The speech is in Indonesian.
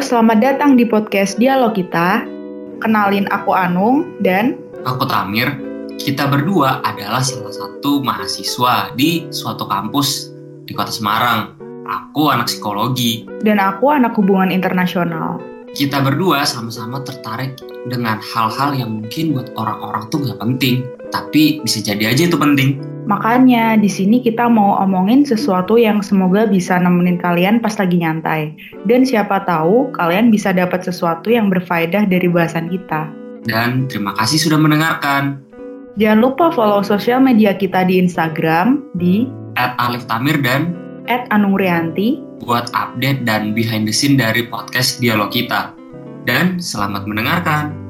selamat datang di podcast Dialog kita. Kenalin aku Anung dan Aku Tamir. Kita berdua adalah salah satu mahasiswa di suatu kampus di kota Semarang. Aku anak psikologi. dan aku anak hubungan internasional. Kita berdua sama-sama tertarik dengan hal-hal yang mungkin buat orang-orang tuh nggak penting, tapi bisa jadi aja itu penting. Makanya di sini kita mau omongin sesuatu yang semoga bisa nemenin kalian pas lagi nyantai. Dan siapa tahu kalian bisa dapat sesuatu yang berfaedah dari bahasan kita. Dan terima kasih sudah mendengarkan. Jangan lupa follow sosial media kita di Instagram di At Alif Tamir dan @anungrianti. buat update dan behind the scene dari podcast dialog kita. Dan selamat mendengarkan.